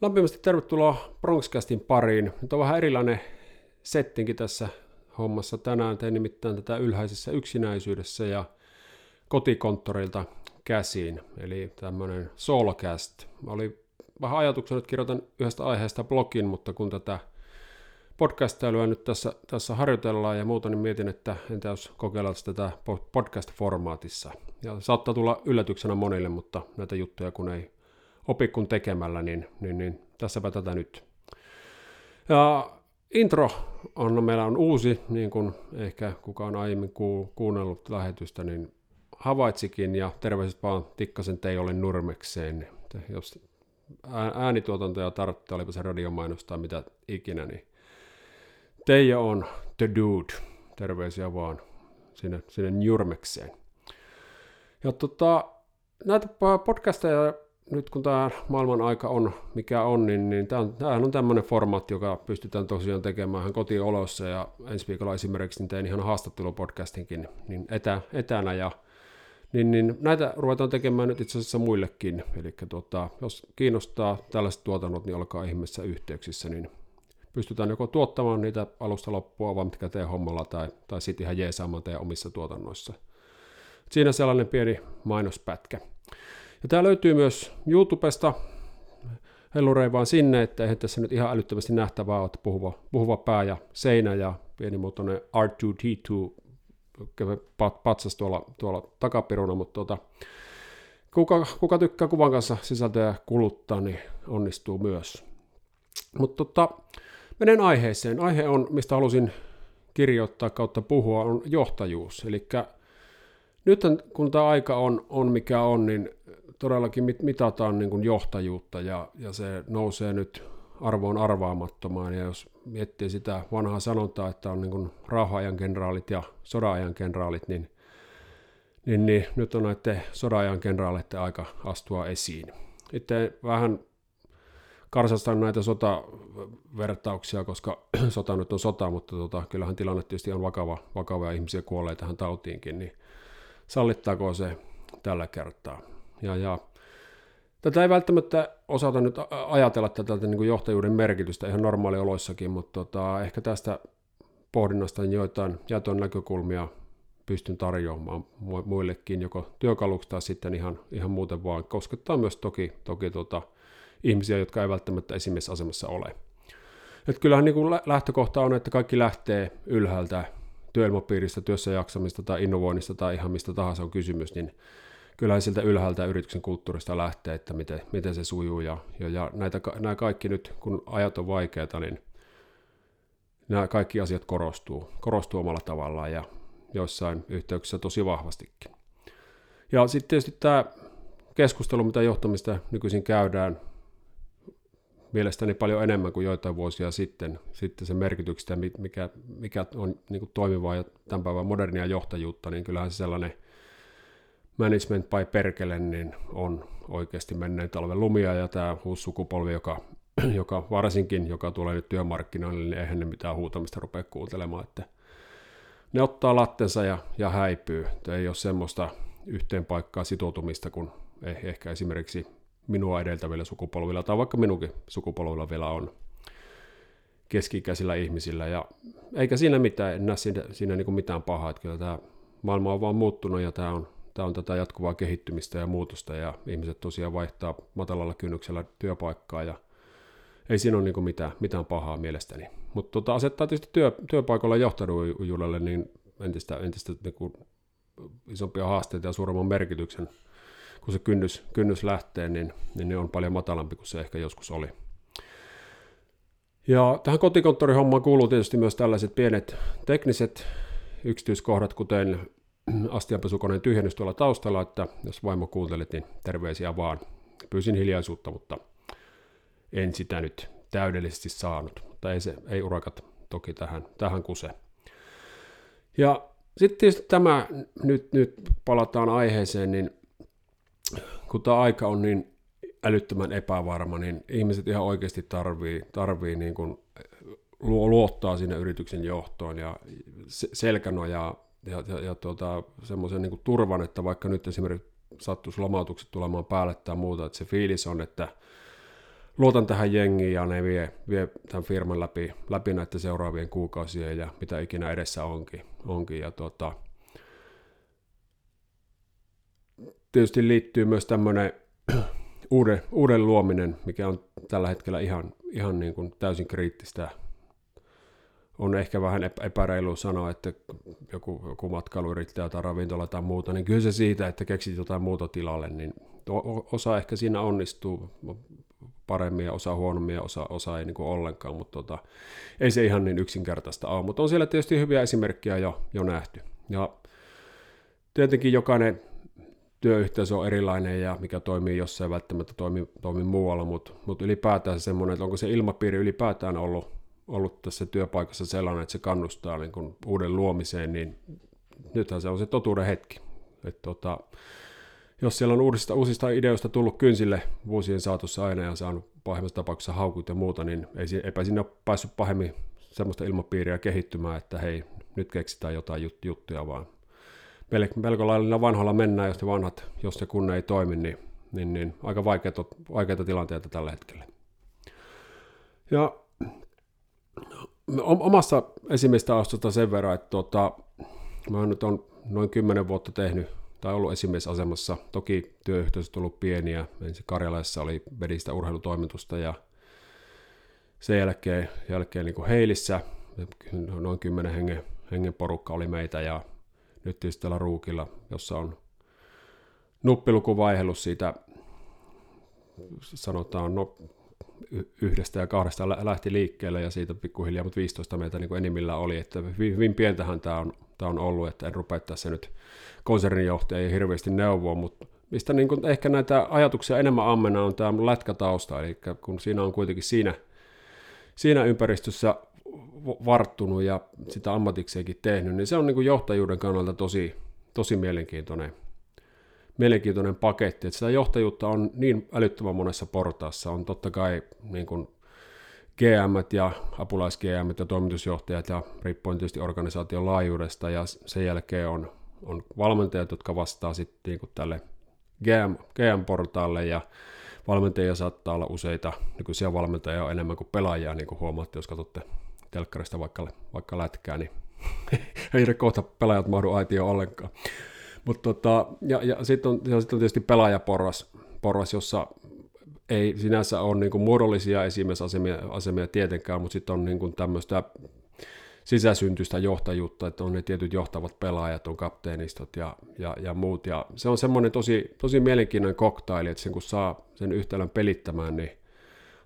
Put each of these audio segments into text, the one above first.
Lämpimästi tervetuloa Bronxcastin pariin. Nyt on vähän erilainen settinki tässä hommassa tänään. Tein nimittäin tätä ylhäisessä yksinäisyydessä ja kotikonttorilta käsiin, eli tämmöinen solocast. Oli vähän ajatuksena, että kirjoitan yhdestä aiheesta blogin, mutta kun tätä podcastailua nyt tässä, tässä harjoitellaan ja muuta, niin mietin, että entä jos kokeillaan tätä podcast-formaatissa. Ja saattaa tulla yllätyksenä monille, mutta näitä juttuja kun ei opi kun tekemällä, niin, niin, niin tässäpä tätä nyt. Ja intro on, meillä on uusi, niin kuin ehkä kukaan aiemmin kuunnellut lähetystä, niin havaitsikin, ja terveiset vaan Tikkasen Teijolle Nurmekseen. Jos äänituotantoja tarvitsee, olipa se radiomainosta tai mitä ikinä, niin Teijo on the dude. Terveisiä vaan sinne, sinne Nurmekseen. Ja tota, näitä podcasteja nyt kun tämä maailman aika on mikä on, niin, niin tämähän on tämmöinen formaatti, joka pystytään tosiaan tekemään kotiolossa ja ensi viikolla esimerkiksi niin tein ihan haastattelupodcastinkin niin etä, etänä ja niin, niin näitä ruvetaan tekemään nyt itse asiassa muillekin. Eli tuota, jos kiinnostaa tällaiset tuotannot, niin olkaa ihmeessä yhteyksissä, niin pystytään joko tuottamaan niitä alusta loppua, vaan mitkä hommalla, tai, tai sitten ihan jeesaamaan teidän omissa tuotannoissa. Siinä sellainen pieni mainospätkä. Ja tämä löytyy myös YouTubesta, hellurei vaan sinne, että eihän tässä nyt ihan älyttömästi nähtävää ole, puhuva, puhuva pää ja seinä ja pienimuotoinen R2D2 patsas tuolla, tuolla takapiruna, mutta tuota, kuka, kuka tykkää kuvan kanssa sisältöä kuluttaa, niin onnistuu myös. Mutta tota, menen aiheeseen. Aihe on, mistä halusin kirjoittaa kautta puhua, on johtajuus. Eli nyt kun tämä aika on, on mikä on, niin todellakin mit, mitataan niin kuin johtajuutta ja, ja se nousee nyt arvoon arvaamattomaan. Ja jos miettii sitä vanhaa sanontaa, että on niin rauha-ajan kenraalit ja soda-ajan kenraalit, niin, niin, niin nyt on näiden soda-ajan kenraaleiden aika astua esiin. Itse vähän karsastan näitä sotavertauksia, koska sota nyt on sota, mutta tota, kyllähän tilanne tietysti on vakava, vakava ja ihmisiä kuolee tähän tautiinkin, niin sallittaako se tällä kertaa? Ja, ja tätä ei välttämättä osata nyt ajatella tätä niin kuin johtajuuden merkitystä ihan normaalioloissakin, mutta tota, ehkä tästä pohdinnasta joitain jätön näkökulmia pystyn tarjoamaan muillekin, joko työkaluksi tai sitten ihan, ihan muuten vaan. Koskettaa myös toki, toki tota, ihmisiä, jotka ei välttämättä asemassa ole. Et kyllähän niin kuin lähtökohta on, että kaikki lähtee ylhäältä työilmapiiristä, työssä jaksamista tai innovoinnista tai ihan mistä tahansa on kysymys, niin kyllähän siltä ylhäältä yrityksen kulttuurista lähtee, että miten, miten se sujuu. Ja, ja, ja näitä, nämä kaikki nyt, kun ajat on vaikeita, niin nämä kaikki asiat korostuu, korostuu omalla tavallaan ja joissain yhteyksissä tosi vahvastikin. Ja sitten tietysti tämä keskustelu, mitä johtamista nykyisin käydään, mielestäni paljon enemmän kuin joitain vuosia sitten, sitten se merkityksestä, mikä, mikä on niin toimivaa ja tämän päivän modernia johtajuutta, niin kyllähän se sellainen – management by perkele, niin on oikeasti menneen talven lumia, ja tämä uusi sukupolvi, joka, joka varsinkin, joka tulee nyt työmarkkinoille, niin eihän ne mitään huutamista rupea kuuntelemaan, että ne ottaa lattensa ja, ja häipyy. Että ei ole semmoista yhteen paikkaa sitoutumista kuin ehkä esimerkiksi minua edeltävillä sukupolvilla, tai vaikka minunkin sukupolvilla vielä on keski-ikäisillä ihmisillä, ja eikä siinä mitään, en näe siinä, siinä niin mitään pahaa, että kyllä tämä maailma on vaan muuttunut, ja tämä on tämä on tätä jatkuvaa kehittymistä ja muutosta ja ihmiset tosiaan vaihtaa matalalla kynnyksellä työpaikkaa ja ei siinä ole niin mitään, mitään pahaa mielestäni. Mutta tota, asettaa tietysti työ, työpaikalla johtajuudelle niin entistä, entistä niin kuin isompia haasteita ja suuremman merkityksen. Kun se kynnys, kynnys lähtee, niin, niin ne on paljon matalampi kuin se ehkä joskus oli. Ja tähän kotikonttorihommaan kuuluu tietysti myös tällaiset pienet tekniset yksityiskohdat, kuten astianpesukoneen tyhjennys tuolla taustalla, että jos vaimo kuuntelit, niin terveisiä vaan. Pyysin hiljaisuutta, mutta en sitä nyt täydellisesti saanut, mutta ei, se, ei urakat toki tähän, tähän kuse. Ja sitten tietysti tämä, nyt, nyt palataan aiheeseen, niin kun tämä aika on niin älyttömän epävarma, niin ihmiset ihan oikeasti tarvii, tarvii niin kuin luottaa sinne yrityksen johtoon ja selkänojaa ja, ja, ja tuota, semmoisen niin turvan, että vaikka nyt esimerkiksi sattuisi lomautukset tulemaan päälle tai muuta, että se fiilis on, että luotan tähän jengiin ja ne vie, vie tämän firman läpi, läpi näiden seuraavien kuukausien ja mitä ikinä edessä onkin. onkin. Ja tuota, tietysti liittyy myös tämmöinen uuden, uuden luominen, mikä on tällä hetkellä ihan, ihan niin kuin täysin kriittistä. On ehkä vähän epäreilu sanoa, että joku, joku matkailuyrittäjä tai ravintola tai muuta, niin kyllä se siitä, että keksit jotain muuta tilalle, niin osa ehkä siinä onnistuu paremmin ja osa huonommin ja osa, osa ei niin kuin ollenkaan, mutta tota, ei se ihan niin yksinkertaista ole. Mutta on siellä tietysti hyviä esimerkkejä jo, jo nähty. Ja tietenkin jokainen työyhteisö on erilainen ja mikä toimii jossain välttämättä toimii, toimii muualla, mutta, mutta ylipäätään semmoinen, että onko se ilmapiiri ylipäätään ollut, ollut tässä työpaikassa sellainen, että se kannustaa niin kuin uuden luomiseen, niin nythän se on se totuuden hetki. Että tota, jos siellä on uusista, uusista ideoista tullut kynsille vuosien saatossa aina ja saanut pahimmassa tapauksessa haukut ja muuta, niin ei, eipä sinne ole päässyt pahemmin semmoista ilmapiiriä kehittymään, että hei, nyt keksitään jotain jut, juttuja, vaan melko lailla vanhalla mennään, jos ne vanhat, jos ne kun ei toimi, niin, niin, niin aika vaikeita, vaikeita tilanteita tällä hetkellä. Ja omassa esimiestä astusta sen verran, että tuota, mä nyt on noin 10 vuotta tehnyt tai ollut esimiesasemassa. Toki työyhteisöt on ollut pieniä. Ensin Karjalaisessa oli vedistä urheilutoimitusta ja sen jälkeen, jälkeen niin Heilissä noin 10 hengen, hengen porukka oli meitä ja nyt tietysti täällä Ruukilla, jossa on nuppilukuvaihellus siitä, sanotaan, no, yhdestä ja kahdesta lähti liikkeelle ja siitä pikkuhiljaa, mutta 15 meitä niin enimmillä oli, että hyvin pientähän tämä on, tämä on ollut, että en rupea tässä nyt konserninjohtaja hirveästi neuvoa, mutta mistä niin kuin ehkä näitä ajatuksia enemmän ammena on tämä lätkätausta, eli kun siinä on kuitenkin siinä, siinä ympäristössä varttunut ja sitä ammatikseenkin tehnyt, niin se on niin kuin johtajuuden kannalta tosi, tosi mielenkiintoinen, mielenkiintoinen paketti. Että sitä johtajuutta on niin älyttömän monessa portaassa. On totta kai niin kuin GM ja apulais GM ja toimitusjohtajat ja riippuen tietysti organisaation laajuudesta ja sen jälkeen on, on valmentajat, jotka vastaa sitten niin kuin tälle GM, GM-portaalle ja valmentajia saattaa olla useita, nykyisiä valmentajia on enemmän kuin pelaajia, niin kuin huomaatte, jos katsotte telkkarista vaikka, vaikka lätkää, niin ei kohta pelaajat mahdu aitioon ollenkaan. Mutta tota, ja, ja sitten on, ja sit on tietysti pelaajaporras, porras, jossa ei sinänsä ole niin muodollisia esimiesasemia asemia tietenkään, mutta sitten on niin tämmöistä sisäsyntyistä johtajuutta, että on ne tietyt johtavat pelaajat, on kapteenistot ja, ja, ja muut. Ja se on semmoinen tosi, tosi mielenkiintoinen koktaili, että sen kun saa sen yhtälön pelittämään, niin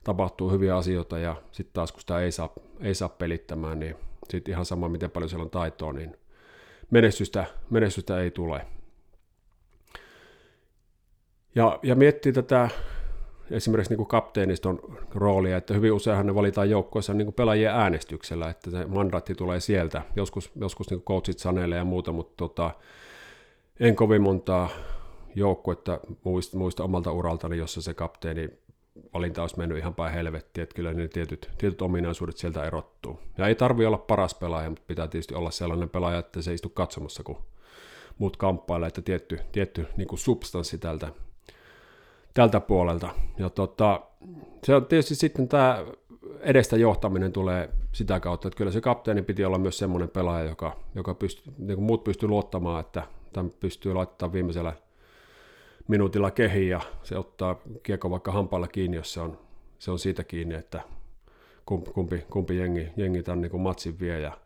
tapahtuu hyviä asioita ja sitten taas kun sitä ei saa, ei saa pelittämään, niin sitten ihan sama miten paljon siellä on taitoa, niin menestystä, menestystä ei tule. Ja, ja miettii tätä esimerkiksi niin kuin kapteeniston roolia, että hyvin useinhan ne valitaan joukkoissa niin kuin pelaajien äänestyksellä, että se mandaatti tulee sieltä. Joskus, joskus niin kuin coachit sanelee ja muuta, mutta tota, en kovin montaa joukkuetta muista, muista omalta uraltani, jossa se kapteeni valinta olisi mennyt ihan päin helvettiin, että kyllä ne tietyt, tietyt ominaisuudet sieltä erottuu. Ja ei tarvi olla paras pelaaja, mutta pitää tietysti olla sellainen pelaaja, että se istu katsomassa, kun muut kamppailee, että tietty, tietty niin kuin substanssi tältä, tältä puolelta. Ja tota, se on tietysti sitten tämä edestä johtaminen tulee sitä kautta, että kyllä se kapteeni piti olla myös semmoinen pelaaja, joka, joka pystyy, niin kuin muut pystyy luottamaan, että tämän pystyy laittamaan viimeisellä minuutilla kehiin ja se ottaa kiekko vaikka hampailla kiinni, jos se on, se on siitä kiinni, että kumpi, kumpi jengi, jengi tämän niin kuin matsin vie. Ja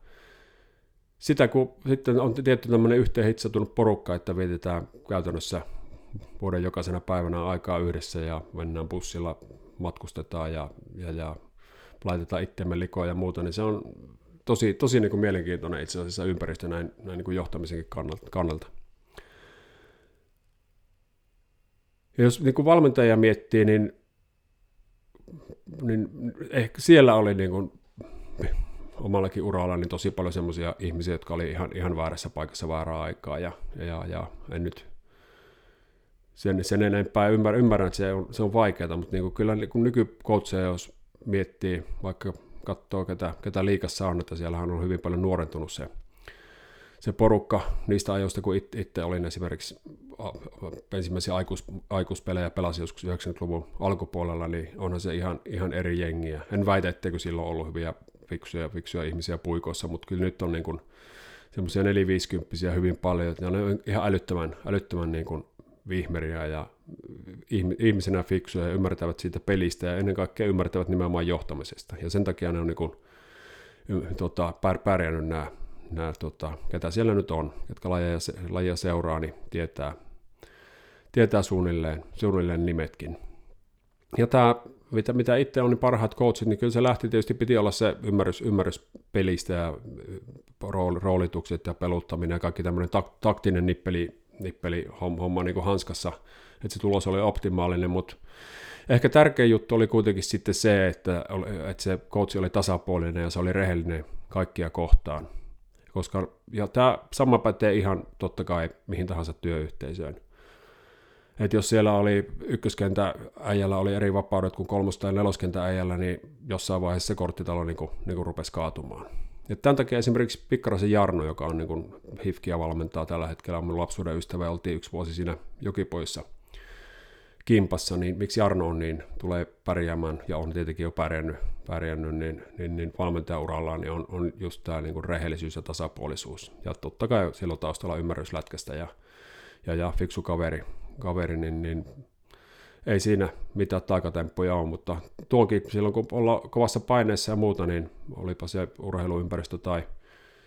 sitä kun sitten on tietty tämmöinen yhteen porukka, että vietetään käytännössä vuoden jokaisena päivänä aikaa yhdessä ja mennään bussilla, matkustetaan ja, ja, ja laitetaan itsemme likoa ja muuta, niin se on tosi, tosi niin kuin mielenkiintoinen itse asiassa ympäristö näin, näin niin kuin johtamisenkin kannalta. Ja jos niin kuin valmentaja miettii, niin, niin ehkä siellä oli niin kuin, omallakin uralla niin tosi paljon semmoisia ihmisiä, jotka oli ihan, ihan väärässä paikassa väärää aikaa ja, ja, ja en nyt sen, sen enempää ymmärrän, ymmärrän, että se on, se on vaikeaa, mutta niin kuin, kyllä niin kuin nykykoutseja, jos miettii, vaikka katsoo, ketä, ketä liikassa on, että siellähän on hyvin paljon nuorentunut se, se porukka niistä ajoista, kun itse, olin esimerkiksi ensimmäisiä aikuis, aikuispelejä pelasin joskus 90-luvun alkupuolella, niin onhan se ihan, ihan eri jengiä. En väitä, etteikö silloin ollut hyviä fiksuja, fiksuja ihmisiä puikoissa, mutta kyllä nyt on niin kuin semmoisia 450 hyvin paljon, että ne on ihan älyttömän, älyttömän niin kuin vihmeriä ja ihmisenä fiksuja ja ymmärtävät siitä pelistä ja ennen kaikkea ymmärtävät nimenomaan johtamisesta. Ja sen takia ne on niin kuin, tota, pärjännyt nämä, nämä tota, ketä siellä nyt on, jotka lajia, lajia seuraa, niin tietää, tietää suunnilleen, suunnilleen nimetkin. Ja tämä, mitä, mitä itse on, niin parhaat coachit, niin kyllä se lähti tietysti, piti olla se ymmärrys, ymmärrys pelistä ja roolitukset ja peluttaminen ja kaikki tämmöinen tak, taktinen nippeli, nippeli homma niin kuin hanskassa, että se tulos oli optimaalinen, mutta ehkä tärkein juttu oli kuitenkin sitten se, että, että se coach oli tasapuolinen ja se oli rehellinen kaikkia kohtaan. Koska, ja tämä sama pätee ihan totta kai mihin tahansa työyhteisöön. Et jos siellä oli ykköskentä äijällä oli eri vapaudet kuin kolmos- tai neloskentä äijällä, niin jossain vaiheessa se korttitalo niin kuin, niin kuin rupesi kaatumaan. Ja tämän takia esimerkiksi Pikkarasen Jarno, joka on niin kuin Hifkiä valmentaa tällä hetkellä, on mun lapsuuden ystävä oltiin yksi vuosi siinä jokipoissa kimpassa, niin miksi Jarno on niin, tulee pärjäämään ja on tietenkin jo pärjännyt, pärjännyt niin, niin, niin valmentajaurallaan niin on, on just tämä niin rehellisyys ja tasapuolisuus. Ja totta kai silloin taustalla ymmärrys lätkästä ja, ja, ja fiksu kaveri, kaveri niin, niin ei siinä mitään taikatemppuja ole, mutta tuonkin silloin kun ollaan kovassa paineessa ja muuta, niin olipa se urheiluympäristö tai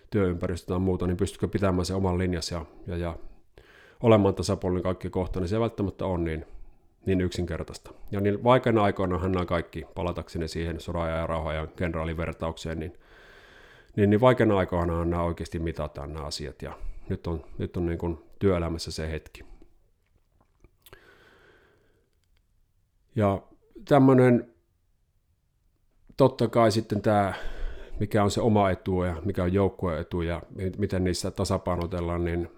työympäristö tai muuta, niin pystykö pitämään se oman linjassa ja, ja, ja olemaan tasapuolinen kaikki kohta, niin se välttämättä ole niin, niin yksinkertaista. Ja niin vaikeina aikoina nämä kaikki, palatakseni siihen sodan ja rauhan kenraalin vertaukseen, niin, niin, niin vaikeina aikoina nämä oikeasti mitataan nämä asiat, ja nyt on, nyt on niin kuin työelämässä se hetki. Ja tämmöinen, totta kai sitten tämä, mikä on se oma etu ja mikä on joukkueen etu ja miten niissä tasapainotellaan, niin,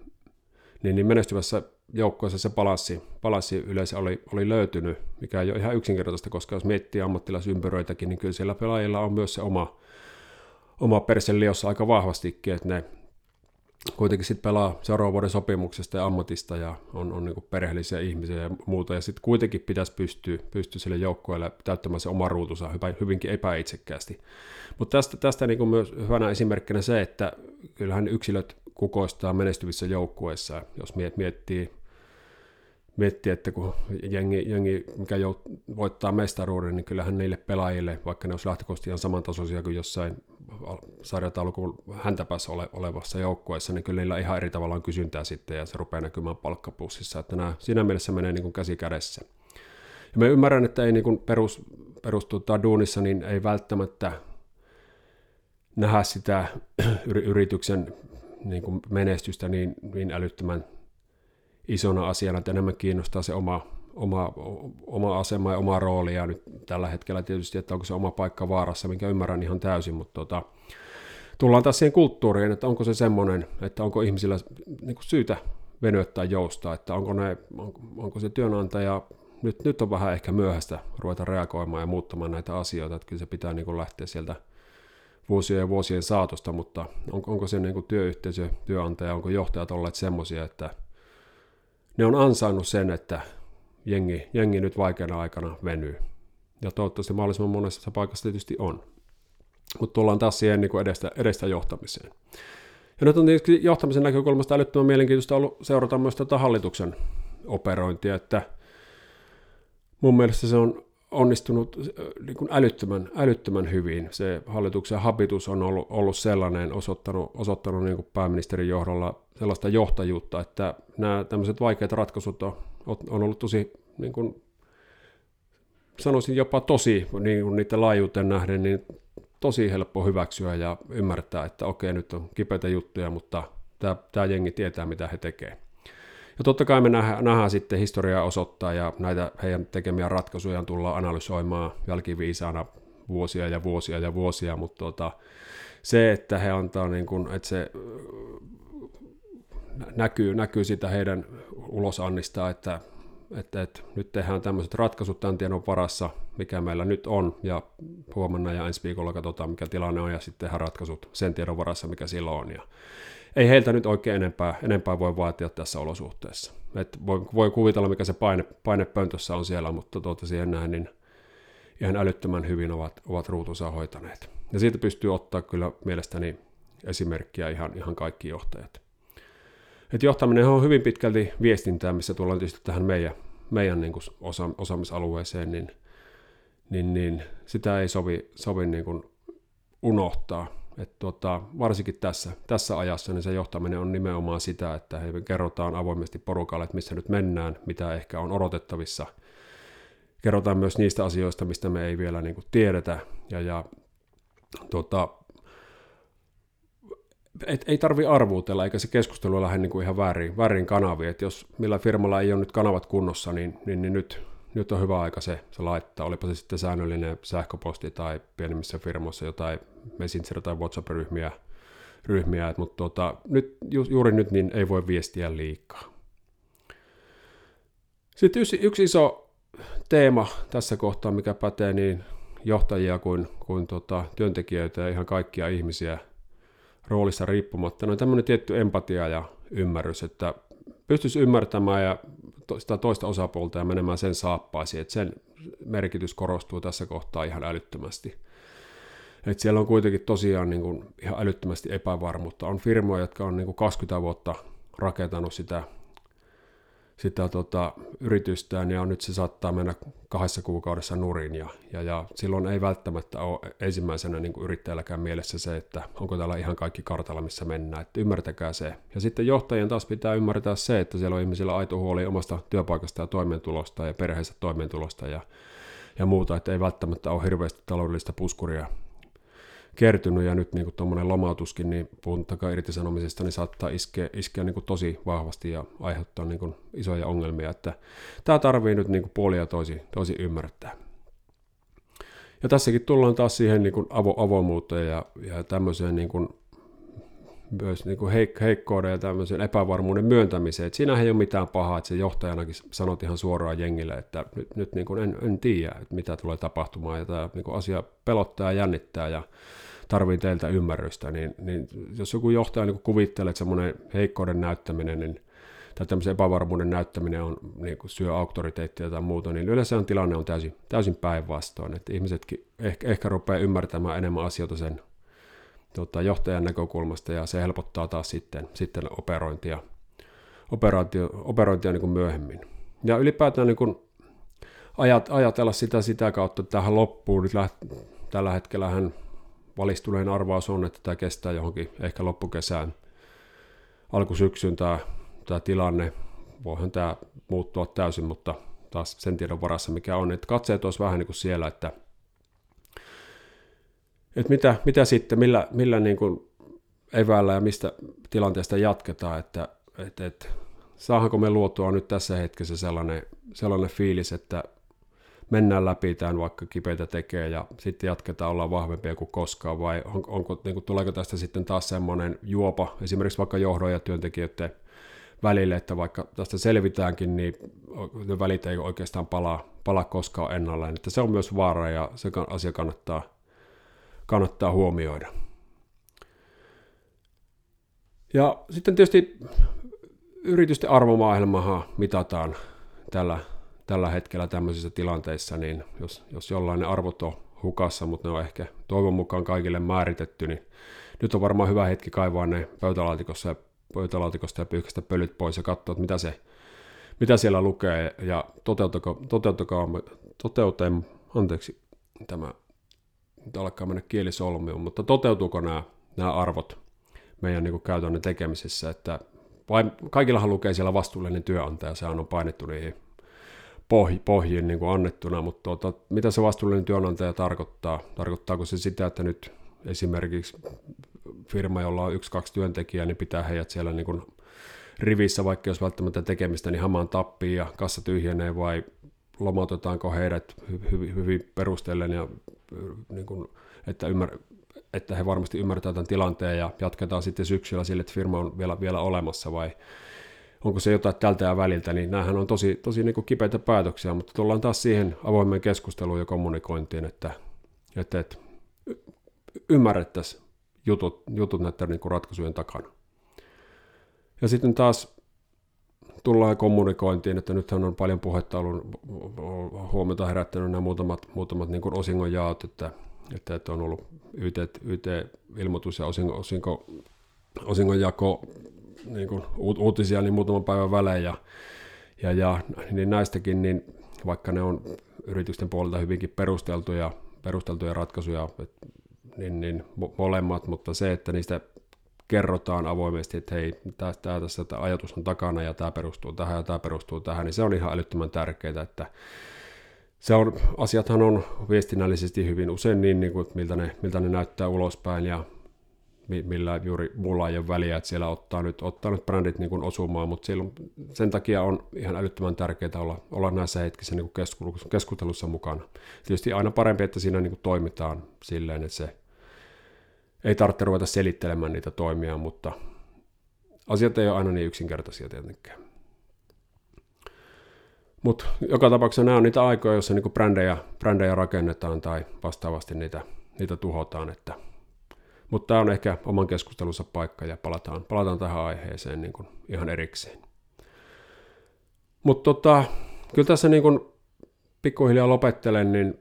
niin, niin menestyvässä joukkueessa se palassi, palassi yleensä oli, oli löytynyt, mikä ei ole ihan yksinkertaista, koska jos miettii ammattilaisympyröitäkin, niin kyllä siellä pelaajilla on myös se oma, oma perseliossa aika vahvastikin, että ne kuitenkin sitten pelaa seuraavan vuoden sopimuksesta ja ammatista ja on, on niin perheellisiä ihmisiä ja muuta, ja sitten kuitenkin pitäisi pystyä, pystyä sille joukkueelle täyttämään se oma ruutunsa hyvinkin epäitsekkäästi. Mutta tästä, tästä niin myös hyvänä esimerkkinä se, että kyllähän yksilöt kukoistaa menestyvissä joukkueissa, jos miettii miettii, että kun jengi, jengi mikä jout, voittaa mestaruuden, niin kyllähän niille pelaajille, vaikka ne olisi lähtökohtaisesti ihan samantasoisia kuin jossain sarjataulukun häntäpäässä ole, olevassa joukkueessa, niin kyllä niillä ihan eri tavalla on kysyntää sitten, ja se rupeaa näkymään palkkapussissa, että nämä siinä mielessä menee niin kuin käsi kädessä. Ja mä ymmärrän, että ei niin kuin perus, perus tuota, duunissa, niin ei välttämättä nähdä sitä yrityksen niin kuin menestystä niin, niin älyttömän isona asiana, että enemmän kiinnostaa se oma, oma, oma asema ja oma rooli, ja nyt tällä hetkellä tietysti, että onko se oma paikka vaarassa, minkä ymmärrän ihan täysin, mutta tota, tullaan taas siihen kulttuuriin, että onko se semmoinen, että onko ihmisillä niin kuin syytä venyä tai joustaa, että onko, ne, on, onko se työnantaja, nyt, nyt on vähän ehkä myöhäistä ruveta reagoimaan ja muuttamaan näitä asioita, että kyllä se pitää niin kuin lähteä sieltä vuosien ja vuosien saatosta, mutta on, onko se niin kuin työyhteisö, työnantaja, onko johtajat olleet semmoisia, että ne on ansainnut sen, että jengi, jengi nyt vaikeana aikana venyy. Ja toivottavasti mahdollisimman monessa paikassa tietysti on. Mutta tullaan taas siihen niin kuin edestä, edestä johtamiseen. Ja nyt on tietysti johtamisen näkökulmasta älyttömän mielenkiintoista ollut seurata myös tätä hallituksen operointia, että mun mielestä se on onnistunut niin kuin älyttömän, älyttömän hyvin. Se hallituksen habitus on ollut, ollut sellainen, osoittanut, osoittanut niin kuin pääministerin johdolla sellaista johtajuutta, että nämä tämmöiset vaikeat ratkaisut on, on ollut tosi, niin kuin, sanoisin jopa tosi, niin kuin niiden laajuuteen nähden, niin tosi helppo hyväksyä ja ymmärtää, että okei, nyt on kipeitä juttuja, mutta tämä, tämä jengi tietää, mitä he tekevät. Ja totta kai me nähdään, nähdään sitten historiaa osoittaa ja näitä heidän tekemiä ratkaisuja tullaan analysoimaan jälkiviisaana vuosia ja vuosia ja vuosia, mutta tota, se, että he antaa, niin kuin, että se näkyy, näkyy sitä heidän ulosannista, että, että, että nyt tehdään tämmöiset ratkaisut tämän tiedon varassa, mikä meillä nyt on, ja huomenna ja ensi viikolla katsotaan, mikä tilanne on, ja sitten tehdään ratkaisut sen tiedon varassa, mikä silloin on. Ja ei heiltä nyt oikein enempää, enempää voi vaatia tässä olosuhteessa. Et voi, voi kuvitella, mikä se paine, paine pöntössä on siellä, mutta tuota siihen näin, niin ihan älyttömän hyvin ovat, ovat ruutunsa hoitaneet. Ja siitä pystyy ottaa kyllä mielestäni esimerkkiä ihan, ihan kaikki johtajat. Et johtaminen on hyvin pitkälti viestintää, missä tullaan tietysti tähän meidän, meidän niin kuin osa, osaamisalueeseen, niin, niin, niin sitä ei sovi, sovi niin kuin unohtaa. Et tuota, varsinkin tässä, tässä ajassa niin se johtaminen on nimenomaan sitä, että he kerrotaan avoimesti porukalle, että missä nyt mennään, mitä ehkä on odotettavissa. Kerrotaan myös niistä asioista, mistä me ei vielä niin kuin tiedetä. Ja, ja tuota, et, ei tarvi arvuutella, eikä se keskustelu lähde niin kuin ihan väärin, väärin kanaviin. Et jos millä firmalla ei ole nyt kanavat kunnossa, niin, niin, niin nyt, nyt on hyvä aika se, se laittaa. Olipa se sitten säännöllinen sähköposti tai pienemmissä firmoissa jotain Messenger- tai WhatsApp-ryhmiä, ryhmiä, mutta tuota, nyt, ju, juuri nyt niin ei voi viestiä liikaa. Sitten yksi, yksi iso teema tässä kohtaa, mikä pätee niin johtajia kuin, kuin tota, työntekijöitä ja ihan kaikkia ihmisiä – roolissa riippumatta, no tämmöinen tietty empatia ja ymmärrys, että pystyisi ymmärtämään ja sitä toista osapuolta ja menemään sen saappaisiin, että sen merkitys korostuu tässä kohtaa ihan älyttömästi. Et siellä on kuitenkin tosiaan niin kuin ihan älyttömästi epävarmuutta. On firmoja, jotka on niin kuin 20 vuotta rakentanut sitä sitä tota, yritystään ja nyt se saattaa mennä kahdessa kuukaudessa nurin ja, ja, ja silloin ei välttämättä ole ensimmäisenä niin kuin yrittäjälläkään mielessä se, että onko täällä ihan kaikki kartalla, missä mennään, että ymmärtäkää se. Ja sitten johtajien taas pitää ymmärtää se, että siellä on ihmisillä aito huoli omasta työpaikasta ja toimeentulosta ja perheensä toimeentulosta ja, ja muuta, että ei välttämättä ole hirveästi taloudellista puskuria kertynyt ja nyt niin tuommoinen lomautuskin, niin puhuttakaan irtisanomisesta, niin saattaa iskeä, iskeä niin kuin tosi vahvasti ja aiheuttaa niin kuin isoja ongelmia, että tämä tarvii nyt niin kuin puolia toisi, tosi ymmärtää. Ja tässäkin tullaan taas siihen niin kuin avo, avoimuuteen ja, ja tämmöiseen niin kuin myös niin kuin heik- heikkouden ja tämmöisen epävarmuuden myöntämiseen. Että siinä ei ole mitään pahaa, että se johtajanakin sanot ihan suoraan jengille, että nyt, nyt niin kuin en, en tiedä, että mitä tulee tapahtumaan ja tämä niin kuin asia pelottaa ja jännittää ja tarvii teiltä ymmärrystä, niin, niin jos joku johtaja niin kuvittelee, että semmoinen heikkouden näyttäminen, niin tai tämmöisen epävarmuuden näyttäminen on, niin kuin syö auktoriteettia tai muuta, niin yleensä tilanne on täysin, täysin päinvastoin, että ihmisetkin ehkä, ehkä rupeaa ymmärtämään enemmän asioita sen tota, johtajan näkökulmasta, ja se helpottaa taas sitten, sitten operointia, operaatio, operointia niin kuin myöhemmin. Ja ylipäätään niin kuin ajat, ajatella sitä sitä kautta, että tähän loppuun, nyt läht, tällä hetkellä hän valistuneen arvaus on, että tämä kestää johonkin ehkä loppukesään, alkusyksyn tämä, tämä tilanne. Voihan tämä muuttua täysin, mutta taas sen tiedon varassa mikä on. Että katseet olisi vähän niin kuin siellä, että, että mitä, mitä sitten, millä, millä niin kuin eväällä ja mistä tilanteesta jatketaan, että, että, että saahanko me luotua nyt tässä hetkessä sellainen, sellainen fiilis, että mennään läpi tämän, vaikka kipeitä tekee, ja sitten jatketaan olla vahvempia kuin koskaan, vai on, onko, niin kuin, tuleeko tästä sitten taas semmoinen juopa, esimerkiksi vaikka johdon ja työntekijöiden välille, että vaikka tästä selvitäänkin, niin ne välit ei oikeastaan palaa, palaa koskaan ennalleen, että se on myös vaara, ja se asia kannattaa, kannattaa huomioida. Ja sitten tietysti yritysten arvomaailmahan mitataan tällä tällä hetkellä tämmöisissä tilanteissa, niin jos, jos jollain ne arvot on hukassa, mutta ne on ehkä toivon mukaan kaikille määritetty, niin nyt on varmaan hyvä hetki kaivaa ne pöytälaatikossa ja, pöytälaatikosta ja pyyhkästä pölyt pois ja katsoa, että mitä, se, mitä siellä lukee ja toteutuko, toteutuko, toteuteen, anteeksi, tämä nyt alkaa mennä kielisolmiun, mutta toteutuuko nämä, nämä arvot meidän niin käytännön tekemisessä, että vai, kaikillahan lukee siellä vastuullinen työnantaja, sehän on painettu niihin pohj- pohjiin niin kuin annettuna, mutta tuota, mitä se vastuullinen työnantaja tarkoittaa? Tarkoittaako se sitä, että nyt esimerkiksi firma, jolla on yksi, kaksi työntekijää, niin pitää heidät siellä niin kuin rivissä, vaikka jos välttämättä tekemistä, niin hamaan tappii ja kassa tyhjenee vai lomautetaanko heidät hyvin, hyvin perustellen ja niin kuin, että, ymmär, että he varmasti ymmärtävät tämän tilanteen ja jatketaan sitten syksyllä sille, että firma on vielä, vielä olemassa vai onko se jotain tältä ja väliltä, niin näähän on tosi, tosi niin kuin kipeitä päätöksiä, mutta tullaan taas siihen avoimeen keskusteluun ja kommunikointiin, että, että, että ymmärrettäisiin jutut, jutut näiden niin kuin ratkaisujen takana. Ja sitten taas tullaan kommunikointiin, että nythän on paljon puhetta ollut, huomiota herättänyt nämä muutamat, muutamat niin kuin osingonjaot, että, että, että on ollut YT, YT-ilmoitus ja osinko, osinko, osingonjako niin kuin uutisia niin muutaman päivän välein ja, ja, ja niin näistäkin, niin vaikka ne on yritysten puolelta hyvinkin perusteltuja, perusteltuja ratkaisuja, niin, niin molemmat, mutta se, että niistä kerrotaan avoimesti, että hei, tämä, tässä tämä ajatus on takana ja tämä perustuu tähän ja tämä perustuu tähän, niin se on ihan älyttömän tärkeää, että se on, asiathan on viestinnällisesti hyvin usein niin, niin kuin, miltä, ne, miltä ne näyttää ulospäin ja millä juuri mulla ei ole väliä, että siellä ottaa nyt, ottaa nyt brändit niin kuin osumaan, mutta silloin, sen takia on ihan älyttömän tärkeää olla, olla näissä hetkissä niin kuin keskustelussa mukana. Tietysti aina parempi, että siinä niin kuin toimitaan silleen, että se ei tarvitse ruveta selittelemään niitä toimia, mutta asiat ei ole aina niin yksinkertaisia tietenkään. Mutta joka tapauksessa nämä on niitä aikoja, joissa niinku brändejä, brändejä rakennetaan tai vastaavasti niitä, niitä tuhotaan. Että. Mutta tämä on ehkä oman keskustelunsa paikka ja palataan, palataan tähän aiheeseen niin kuin ihan erikseen. Mutta tota, kyllä tässä niin kuin pikkuhiljaa lopettelen, niin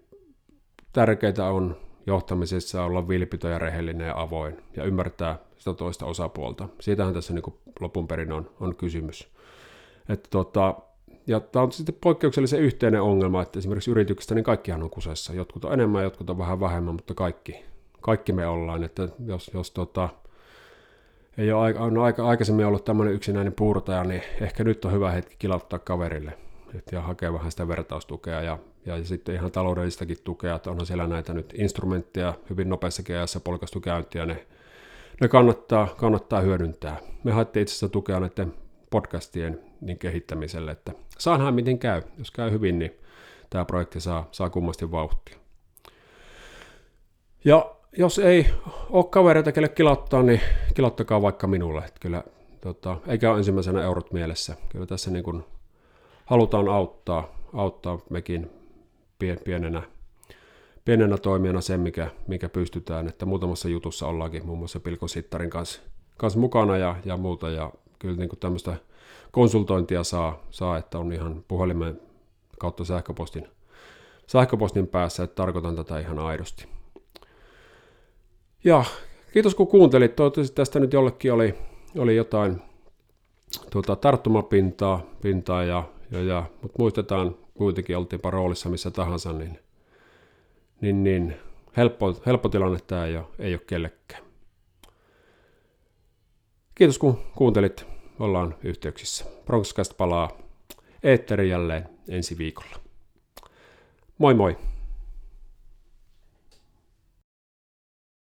tärkeää on johtamisessa olla vilpitö ja rehellinen ja avoin ja ymmärtää sitä toista osapuolta. Siitähän tässä niin lopun perin on, on kysymys. Että tota, ja tämä on sitten poikkeuksellisen yhteinen ongelma, että esimerkiksi yrityksistä niin kaikkihan on kusessa. Jotkut on enemmän, jotkut on vähän vähemmän, mutta kaikki, kaikki me ollaan. Että jos, jos tota, ei ole aika, on aika, aikaisemmin ollut tämmöinen yksinäinen puurtaja, niin ehkä nyt on hyvä hetki kilauttaa kaverille ja hakea vähän sitä vertaustukea ja, ja sitten ihan taloudellistakin tukea, että onhan siellä näitä nyt instrumentteja hyvin nopeassa ajassa polkastu käyntiä, ne, ne kannattaa, kannattaa hyödyntää. Me haettiin itse asiassa tukea näiden podcastien niin kehittämiselle, että saanhan miten käy. Jos käy hyvin, niin tämä projekti saa, saa kummasti vauhtia. Ja jos ei ole kavereita, kelle kilottaa, niin kilottakaa vaikka minulle. Että kyllä, tota, eikä ole ensimmäisenä eurot mielessä. Kyllä tässä niin kuin halutaan auttaa, auttaa mekin pien, pienenä, pienenä toimijana sen, mikä, mikä pystytään. Että muutamassa jutussa ollaankin muun muassa Pilko Sittarin kanssa, kanssa mukana ja, ja muuta. Ja kyllä niin tämmöistä konsultointia saa, saa, että on ihan puhelimen kautta sähköpostin, sähköpostin päässä, että tarkoitan tätä ihan aidosti. Ja kiitos kun kuuntelit. Toivottavasti tästä nyt jollekin oli, oli jotain tuota, tarttumapintaa pintaa ja, ja, ja, mutta muistetaan kuitenkin, oltiinpa roolissa missä tahansa, niin, niin, niin helppo, helppo tilanne tämä ei ole, ei ole kellekään. Kiitos kun kuuntelit. Ollaan yhteyksissä. Bronxcast palaa eetteri jälleen ensi viikolla. Moi moi!